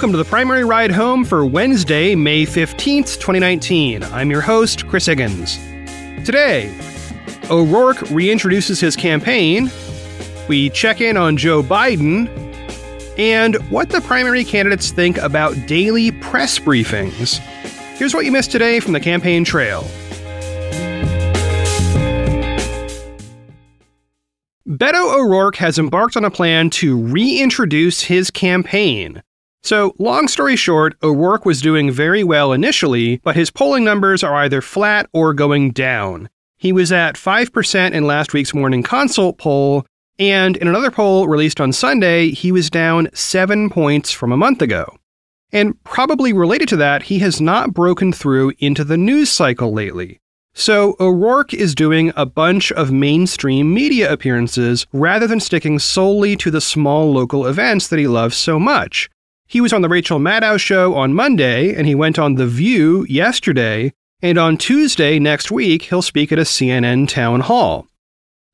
welcome to the primary ride home for Wednesday, May 15th, 2019. I'm your host, Chris Higgins. Today, O'Rourke reintroduces his campaign, we check in on Joe Biden, and what the primary candidates think about daily press briefings. Here's what you missed today from the campaign trail. Beto O'Rourke has embarked on a plan to reintroduce his campaign. So, long story short, O'Rourke was doing very well initially, but his polling numbers are either flat or going down. He was at 5% in last week's morning consult poll, and in another poll released on Sunday, he was down 7 points from a month ago. And probably related to that, he has not broken through into the news cycle lately. So, O'Rourke is doing a bunch of mainstream media appearances rather than sticking solely to the small local events that he loves so much. He was on the Rachel Maddow show on Monday, and he went on The View yesterday, and on Tuesday next week, he'll speak at a CNN town hall.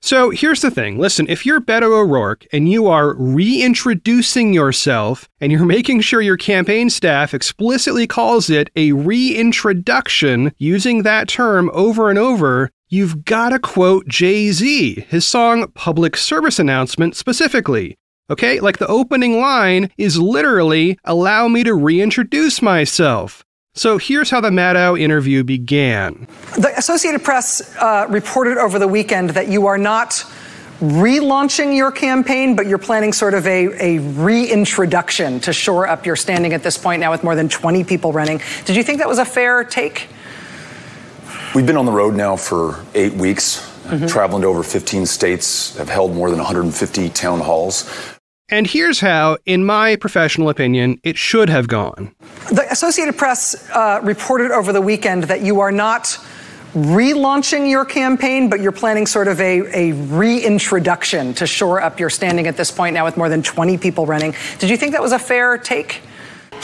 So here's the thing listen, if you're Beto O'Rourke and you are reintroducing yourself and you're making sure your campaign staff explicitly calls it a reintroduction using that term over and over, you've got to quote Jay Z, his song Public Service Announcement specifically. Okay, like the opening line is literally, allow me to reintroduce myself. So here's how the Maddow interview began. The Associated Press uh, reported over the weekend that you are not relaunching your campaign, but you're planning sort of a, a reintroduction to shore up your standing at this point now with more than 20 people running. Did you think that was a fair take? We've been on the road now for eight weeks, mm-hmm. traveling to over 15 states, have held more than 150 town halls. And here's how, in my professional opinion, it should have gone. The Associated Press uh, reported over the weekend that you are not relaunching your campaign, but you're planning sort of a, a reintroduction to shore up your standing at this point now with more than 20 people running. Did you think that was a fair take?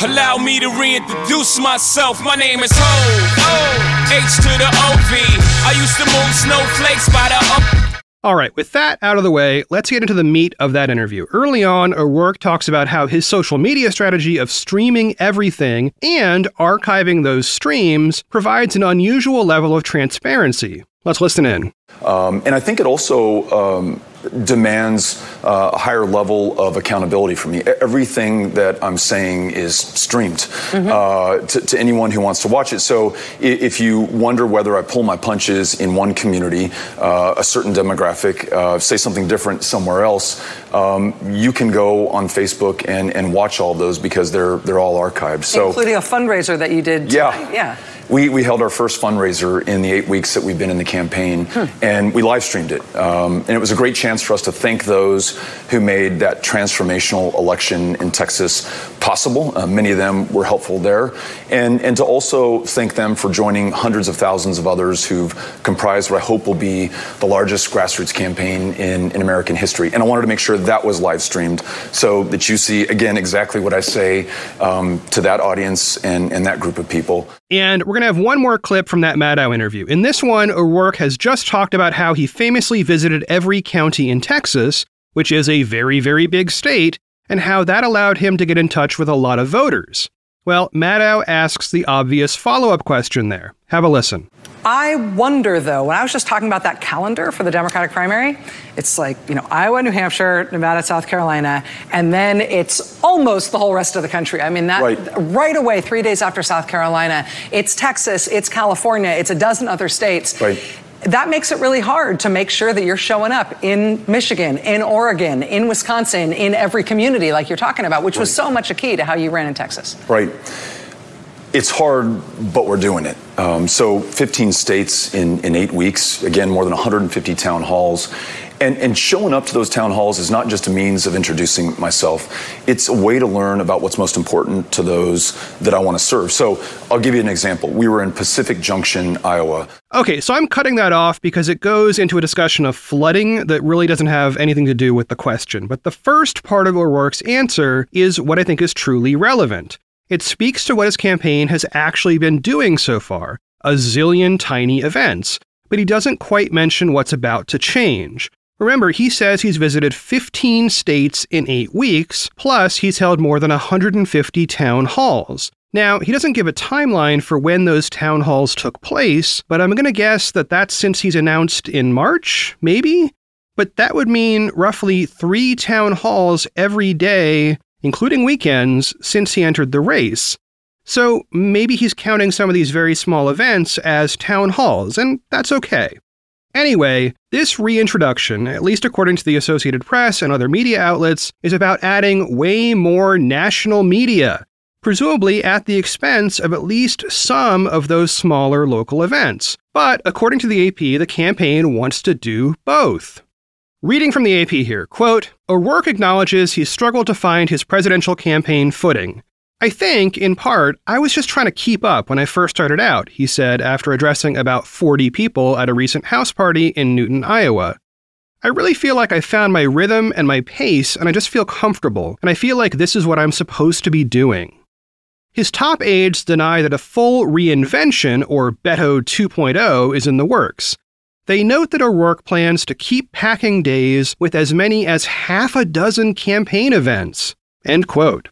Allow me to reintroduce myself. My name is Ho, H to the O V. I used to move snowflakes by the up. All right, with that out of the way, let's get into the meat of that interview. Early on, O'Rourke talks about how his social media strategy of streaming everything and archiving those streams provides an unusual level of transparency. Let's listen in. Um, and I think it also um, demands uh, a higher level of accountability from me. Everything that I'm saying is streamed mm-hmm. uh, to, to, anyone who wants to watch it. So if you wonder whether I pull my punches in one community, uh, a certain demographic, uh, say something different somewhere else, um, you can go on Facebook and, and watch all those because they're they're all archived. So including a fundraiser that you did. Yeah, tonight. yeah. We, we held our first fundraiser in the eight weeks that we've been in the campaign, hmm. and we live streamed it. Um, and it was a great chance for us to thank those who made that transformational election in Texas possible. Uh, many of them were helpful there. And, and to also thank them for joining hundreds of thousands of others who've comprised what I hope will be the largest grassroots campaign in, in American history. And I wanted to make sure that was live streamed so that you see, again, exactly what I say um, to that audience and, and that group of people. And we're going to have one more clip from that Maddow interview. In this one, O'Rourke has just talked about how he famously visited every county in Texas, which is a very, very big state, and how that allowed him to get in touch with a lot of voters. Well, Maddow asks the obvious follow up question there. Have a listen. I wonder, though, when I was just talking about that calendar for the Democratic primary, it's like, you know, Iowa, New Hampshire, Nevada, South Carolina, and then it's almost the whole rest of the country. I mean, that right, right away, three days after South Carolina, it's Texas, it's California, it's a dozen other states. Right that makes it really hard to make sure that you're showing up in Michigan, in Oregon, in Wisconsin, in every community like you're talking about, which right. was so much a key to how you ran in Texas. Right. It's hard, but we're doing it. Um, so 15 states in, in eight weeks, again, more than 150 town halls. And, and, showing up to those town halls is not just a means of introducing myself. It's a way to learn about what's most important to those that I want to serve. So I'll give you an example. We were in Pacific Junction, Iowa. Okay, so I'm cutting that off because it goes into a discussion of flooding that really doesn't have anything to do with the question. But the first part of O'Rourke's answer is what I think is truly relevant. It speaks to what his campaign has actually been doing so far a zillion tiny events, but he doesn't quite mention what's about to change. Remember, he says he's visited 15 states in eight weeks, plus he's held more than 150 town halls. Now, he doesn't give a timeline for when those town halls took place, but I'm going to guess that that's since he's announced in March, maybe? But that would mean roughly three town halls every day, including weekends, since he entered the race. So maybe he's counting some of these very small events as town halls, and that's okay. Anyway, this reintroduction, at least according to the Associated Press and other media outlets, is about adding way more national media, presumably at the expense of at least some of those smaller local events. But according to the AP, the campaign wants to do both. Reading from the AP here, quote, O'Rourke acknowledges he struggled to find his presidential campaign footing. I think, in part, I was just trying to keep up when I first started out, he said after addressing about 40 people at a recent house party in Newton, Iowa. I really feel like I found my rhythm and my pace, and I just feel comfortable, and I feel like this is what I'm supposed to be doing. His top aides deny that a full reinvention, or Beto 2.0, is in the works. They note that O'Rourke plans to keep packing days with as many as half a dozen campaign events. End quote.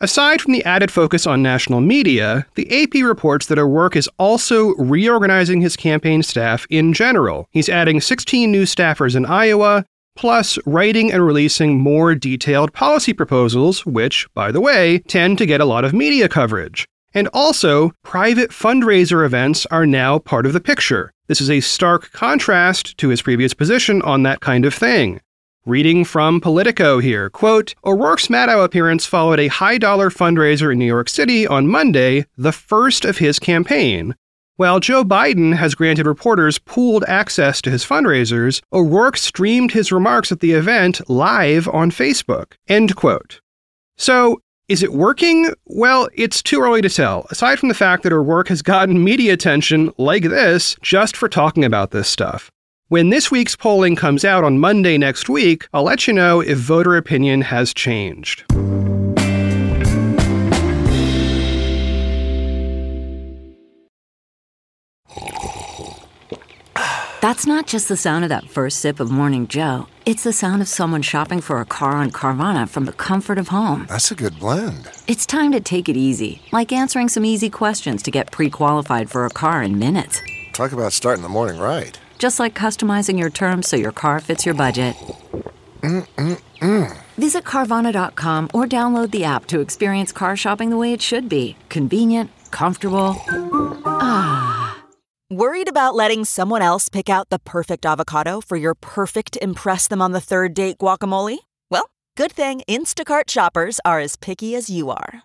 Aside from the added focus on national media, the AP reports that O'Rourke is also reorganizing his campaign staff in general. He's adding 16 new staffers in Iowa, plus writing and releasing more detailed policy proposals, which, by the way, tend to get a lot of media coverage. And also, private fundraiser events are now part of the picture. This is a stark contrast to his previous position on that kind of thing. Reading from Politico here, quote, O'Rourke's Maddow appearance followed a high dollar fundraiser in New York City on Monday, the first of his campaign, while Joe Biden has granted reporters pooled access to his fundraisers, O'Rourke streamed his remarks at the event live on Facebook. End quote. So, is it working? Well, it's too early to tell, aside from the fact that O'Rourke has gotten media attention like this just for talking about this stuff. When this week's polling comes out on Monday next week, I'll let you know if voter opinion has changed. That's not just the sound of that first sip of Morning Joe. It's the sound of someone shopping for a car on Carvana from the comfort of home. That's a good blend. It's time to take it easy, like answering some easy questions to get pre qualified for a car in minutes. Talk about starting the morning right. Just like customizing your terms so your car fits your budget. Mm-mm-mm. Visit Carvana.com or download the app to experience car shopping the way it should be convenient, comfortable. Ah. Worried about letting someone else pick out the perfect avocado for your perfect Impress Them on the Third Date guacamole? Well, good thing Instacart shoppers are as picky as you are.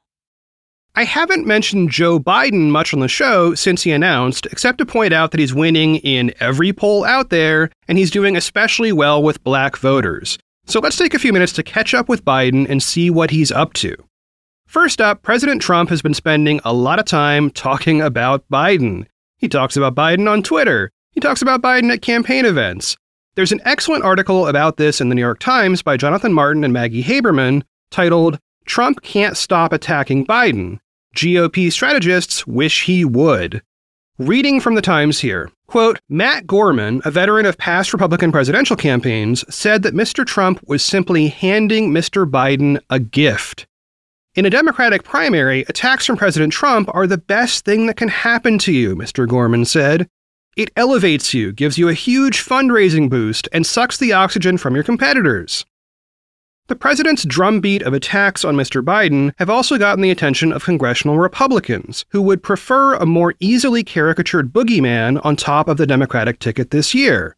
I haven't mentioned Joe Biden much on the show since he announced, except to point out that he's winning in every poll out there, and he's doing especially well with black voters. So let's take a few minutes to catch up with Biden and see what he's up to. First up, President Trump has been spending a lot of time talking about Biden. He talks about Biden on Twitter. He talks about Biden at campaign events. There's an excellent article about this in the New York Times by Jonathan Martin and Maggie Haberman titled, Trump Can't Stop Attacking Biden. GOP Strategists Wish He Would. Reading from the Times here. Quote, Matt Gorman, a veteran of past Republican presidential campaigns, said that Mr. Trump was simply handing Mr. Biden a gift. In a Democratic primary, attacks from President Trump are the best thing that can happen to you, Mr. Gorman said. It elevates you, gives you a huge fundraising boost, and sucks the oxygen from your competitors. The president's drumbeat of attacks on Mr. Biden have also gotten the attention of congressional Republicans, who would prefer a more easily caricatured boogeyman on top of the Democratic ticket this year.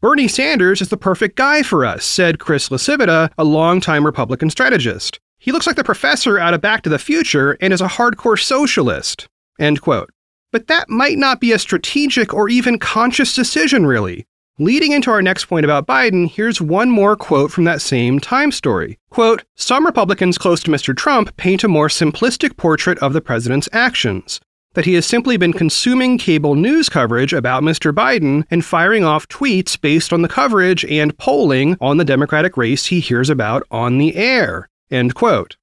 Bernie Sanders is the perfect guy for us, said Chris LaCivita, a longtime Republican strategist. He looks like the professor out of Back to the Future and is a hardcore socialist. End quote. But that might not be a strategic or even conscious decision, really. Leading into our next point about Biden, here's one more quote from that same Time story. Quote, Some Republicans close to Mr. Trump paint a more simplistic portrait of the president's actions. That he has simply been consuming cable news coverage about Mr. Biden and firing off tweets based on the coverage and polling on the Democratic race he hears about on the air. End quote.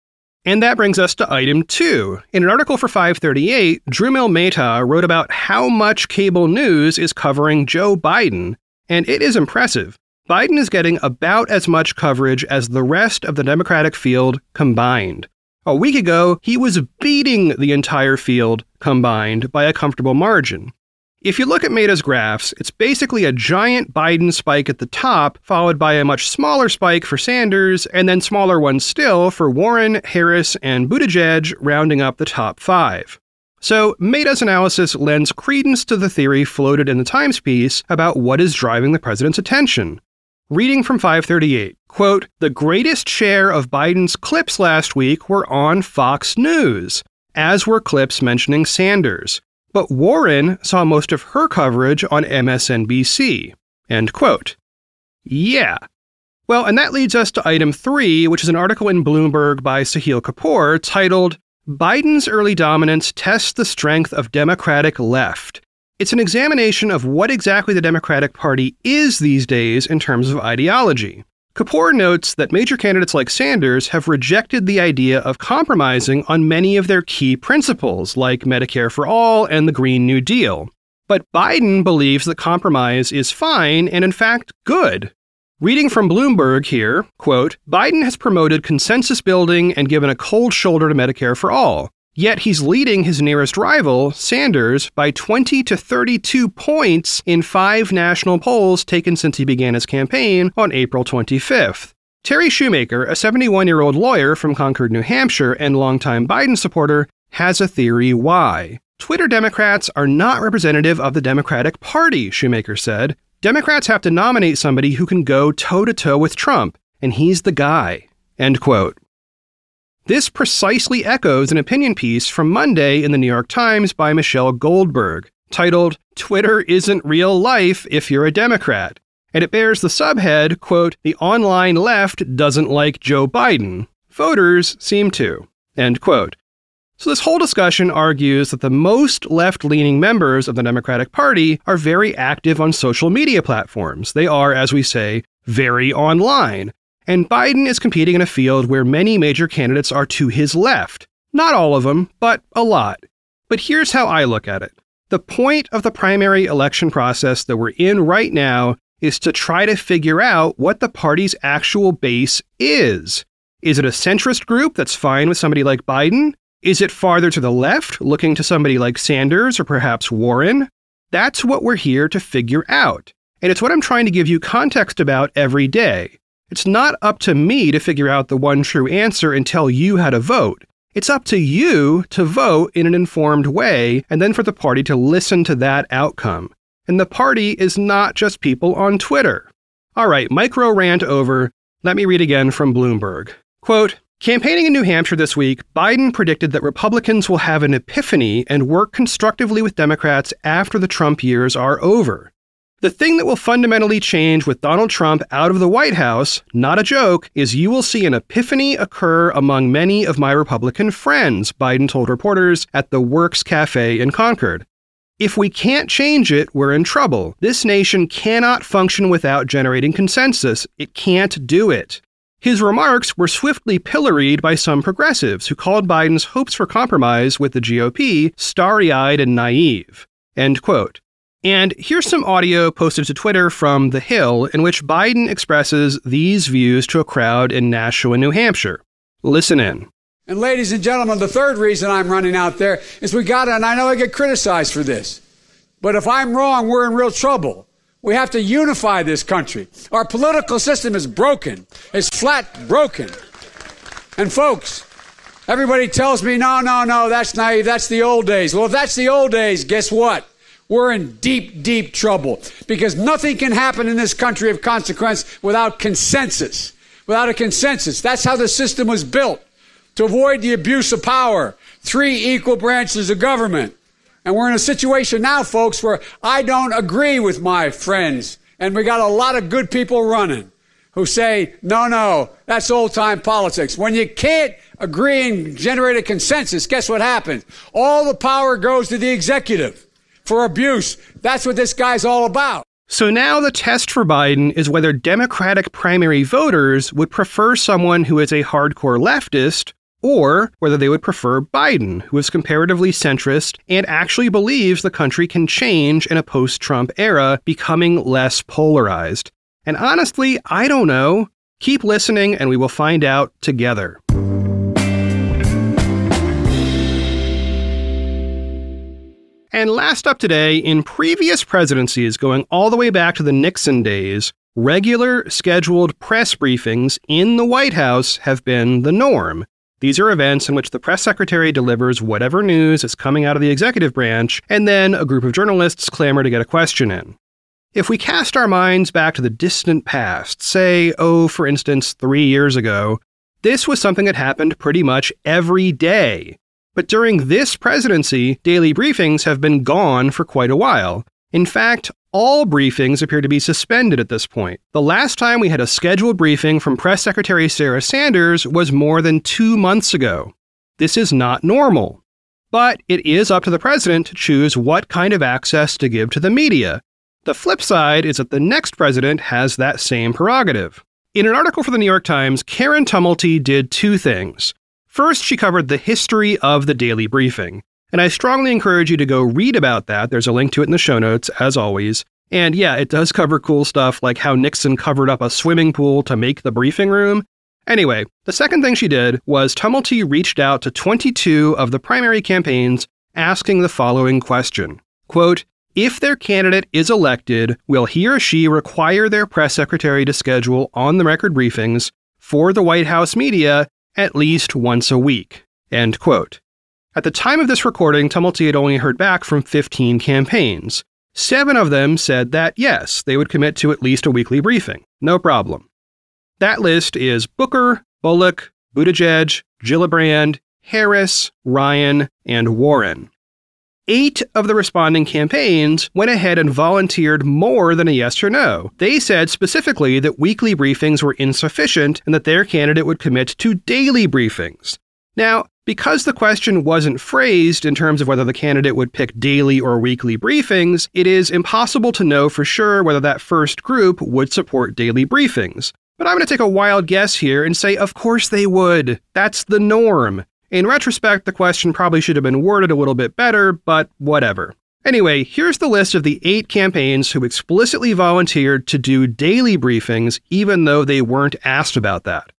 And that brings us to item two. In an article for 538, Dhrumil Mehta wrote about how much cable news is covering Joe Biden and it is impressive. Biden is getting about as much coverage as the rest of the Democratic field combined. A week ago, he was beating the entire field combined by a comfortable margin. If you look at Mehta's graphs, it's basically a giant Biden spike at the top, followed by a much smaller spike for Sanders, and then smaller ones still for Warren, Harris, and Buttigieg, rounding up the top five. So, Mehta's analysis lends credence to the theory floated in the Times piece about what is driving the president's attention. Reading from 538, quote, the greatest share of Biden's clips last week were on Fox News, as were clips mentioning Sanders. But Warren saw most of her coverage on MSNBC. End quote. Yeah. Well, and that leads us to item three, which is an article in Bloomberg by Sahil Kapur titled Biden's early dominance tests the strength of Democratic left. It's an examination of what exactly the Democratic Party is these days in terms of ideology. Kapur notes that major candidates like Sanders have rejected the idea of compromising on many of their key principles, like Medicare for All and the Green New Deal. But Biden believes that compromise is fine and, in fact, good. Reading from Bloomberg here, quote, Biden has promoted consensus building and given a cold shoulder to Medicare for all. Yet he's leading his nearest rival, Sanders, by 20 to 32 points in five national polls taken since he began his campaign on April 25th. Terry Shoemaker, a 71 year old lawyer from Concord, New Hampshire, and longtime Biden supporter, has a theory why. Twitter Democrats are not representative of the Democratic Party, Shoemaker said. Democrats have to nominate somebody who can go toe to toe with Trump, and he's the guy. End quote. This precisely echoes an opinion piece from Monday in the New York Times by Michelle Goldberg, titled Twitter Isn't Real Life If You're a Democrat. And it bears the subhead, quote, The online left doesn't like Joe Biden. Voters seem to. End quote. So, this whole discussion argues that the most left leaning members of the Democratic Party are very active on social media platforms. They are, as we say, very online. And Biden is competing in a field where many major candidates are to his left. Not all of them, but a lot. But here's how I look at it the point of the primary election process that we're in right now is to try to figure out what the party's actual base is. Is it a centrist group that's fine with somebody like Biden? Is it farther to the left, looking to somebody like Sanders or perhaps Warren? That's what we're here to figure out. And it's what I'm trying to give you context about every day. It's not up to me to figure out the one true answer and tell you how to vote. It's up to you to vote in an informed way and then for the party to listen to that outcome. And the party is not just people on Twitter. All right, micro rant over. Let me read again from Bloomberg. Quote, Campaigning in New Hampshire this week, Biden predicted that Republicans will have an epiphany and work constructively with Democrats after the Trump years are over. The thing that will fundamentally change with Donald Trump out of the White House, not a joke, is you will see an epiphany occur among many of my Republican friends, Biden told reporters at the Works Cafe in Concord. If we can't change it, we're in trouble. This nation cannot function without generating consensus. It can't do it. His remarks were swiftly pilloried by some progressives who called Biden's hopes for compromise with the GOP starry eyed and naive. End quote. And here's some audio posted to Twitter from The Hill in which Biden expresses these views to a crowd in Nashua, New Hampshire. Listen in. And ladies and gentlemen, the third reason I'm running out there is we got to, and I know I get criticized for this, but if I'm wrong, we're in real trouble. We have to unify this country. Our political system is broken. It's flat broken. And folks, everybody tells me, no, no, no, that's naive. That's the old days. Well, if that's the old days, guess what? We're in deep, deep trouble because nothing can happen in this country of consequence without consensus. Without a consensus. That's how the system was built to avoid the abuse of power. Three equal branches of government. And we're in a situation now, folks, where I don't agree with my friends And we got a lot of good people running who say, no, no, that's old time politics. When you can't agree and generate a consensus, guess what happens? All the power goes to the executive for abuse. That's what this guy's all about. So now the test for Biden is whether Democratic primary voters would prefer someone who is a hardcore leftist or whether they would prefer Biden, who is comparatively centrist and actually believes the country can change in a post Trump era, becoming less polarized. And honestly, I don't know. Keep listening and we will find out together. And last up today, in previous presidencies, going all the way back to the Nixon days, regular scheduled press briefings in the White House have been the norm. These are events in which the press secretary delivers whatever news is coming out of the executive branch, and then a group of journalists clamor to get a question in. If we cast our minds back to the distant past, say, oh, for instance, three years ago, this was something that happened pretty much every day. But during this presidency, daily briefings have been gone for quite a while. In fact, all briefings appear to be suspended at this point. The last time we had a scheduled briefing from Press Secretary Sarah Sanders was more than two months ago. This is not normal. But it is up to the president to choose what kind of access to give to the media. The flip side is that the next president has that same prerogative. In an article for the New York Times, Karen Tumulty did two things. First, she covered the history of the daily briefing. And I strongly encourage you to go read about that. There's a link to it in the show notes, as always. And yeah, it does cover cool stuff like how Nixon covered up a swimming pool to make the briefing room. Anyway, the second thing she did was Tumulty reached out to 22 of the primary campaigns asking the following question Quote, if their candidate is elected, will he or she require their press secretary to schedule on the record briefings for the White House media at least once a week. End quote. At the time of this recording, Tumulty had only heard back from 15 campaigns. Seven of them said that yes, they would commit to at least a weekly briefing. No problem. That list is Booker, Bullock, Buttigieg, Gillibrand, Harris, Ryan, and Warren. Eight of the responding campaigns went ahead and volunteered more than a yes or no. They said specifically that weekly briefings were insufficient and that their candidate would commit to daily briefings. Now, because the question wasn't phrased in terms of whether the candidate would pick daily or weekly briefings, it is impossible to know for sure whether that first group would support daily briefings. But I'm going to take a wild guess here and say, of course they would. That's the norm. In retrospect, the question probably should have been worded a little bit better, but whatever. Anyway, here's the list of the eight campaigns who explicitly volunteered to do daily briefings, even though they weren't asked about that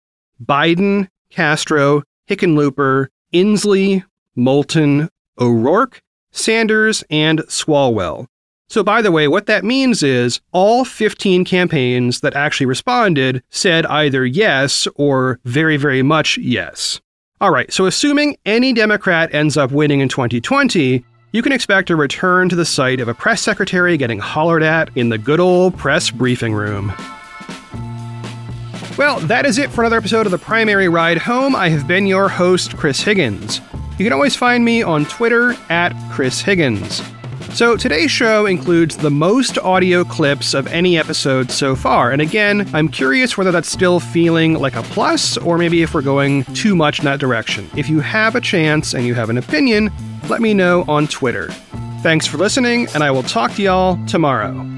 Biden, Castro, Hickenlooper, Inslee, Moulton, O'Rourke, Sanders, and Swalwell. So, by the way, what that means is all 15 campaigns that actually responded said either yes or very, very much yes. All right, so assuming any Democrat ends up winning in 2020, you can expect a return to the sight of a press secretary getting hollered at in the good old press briefing room. Well, that is it for another episode of The Primary Ride Home. I have been your host, Chris Higgins. You can always find me on Twitter at Chris Higgins. So today's show includes the most audio clips of any episode so far. And again, I'm curious whether that's still feeling like a plus or maybe if we're going too much in that direction. If you have a chance and you have an opinion, let me know on Twitter. Thanks for listening, and I will talk to y'all tomorrow.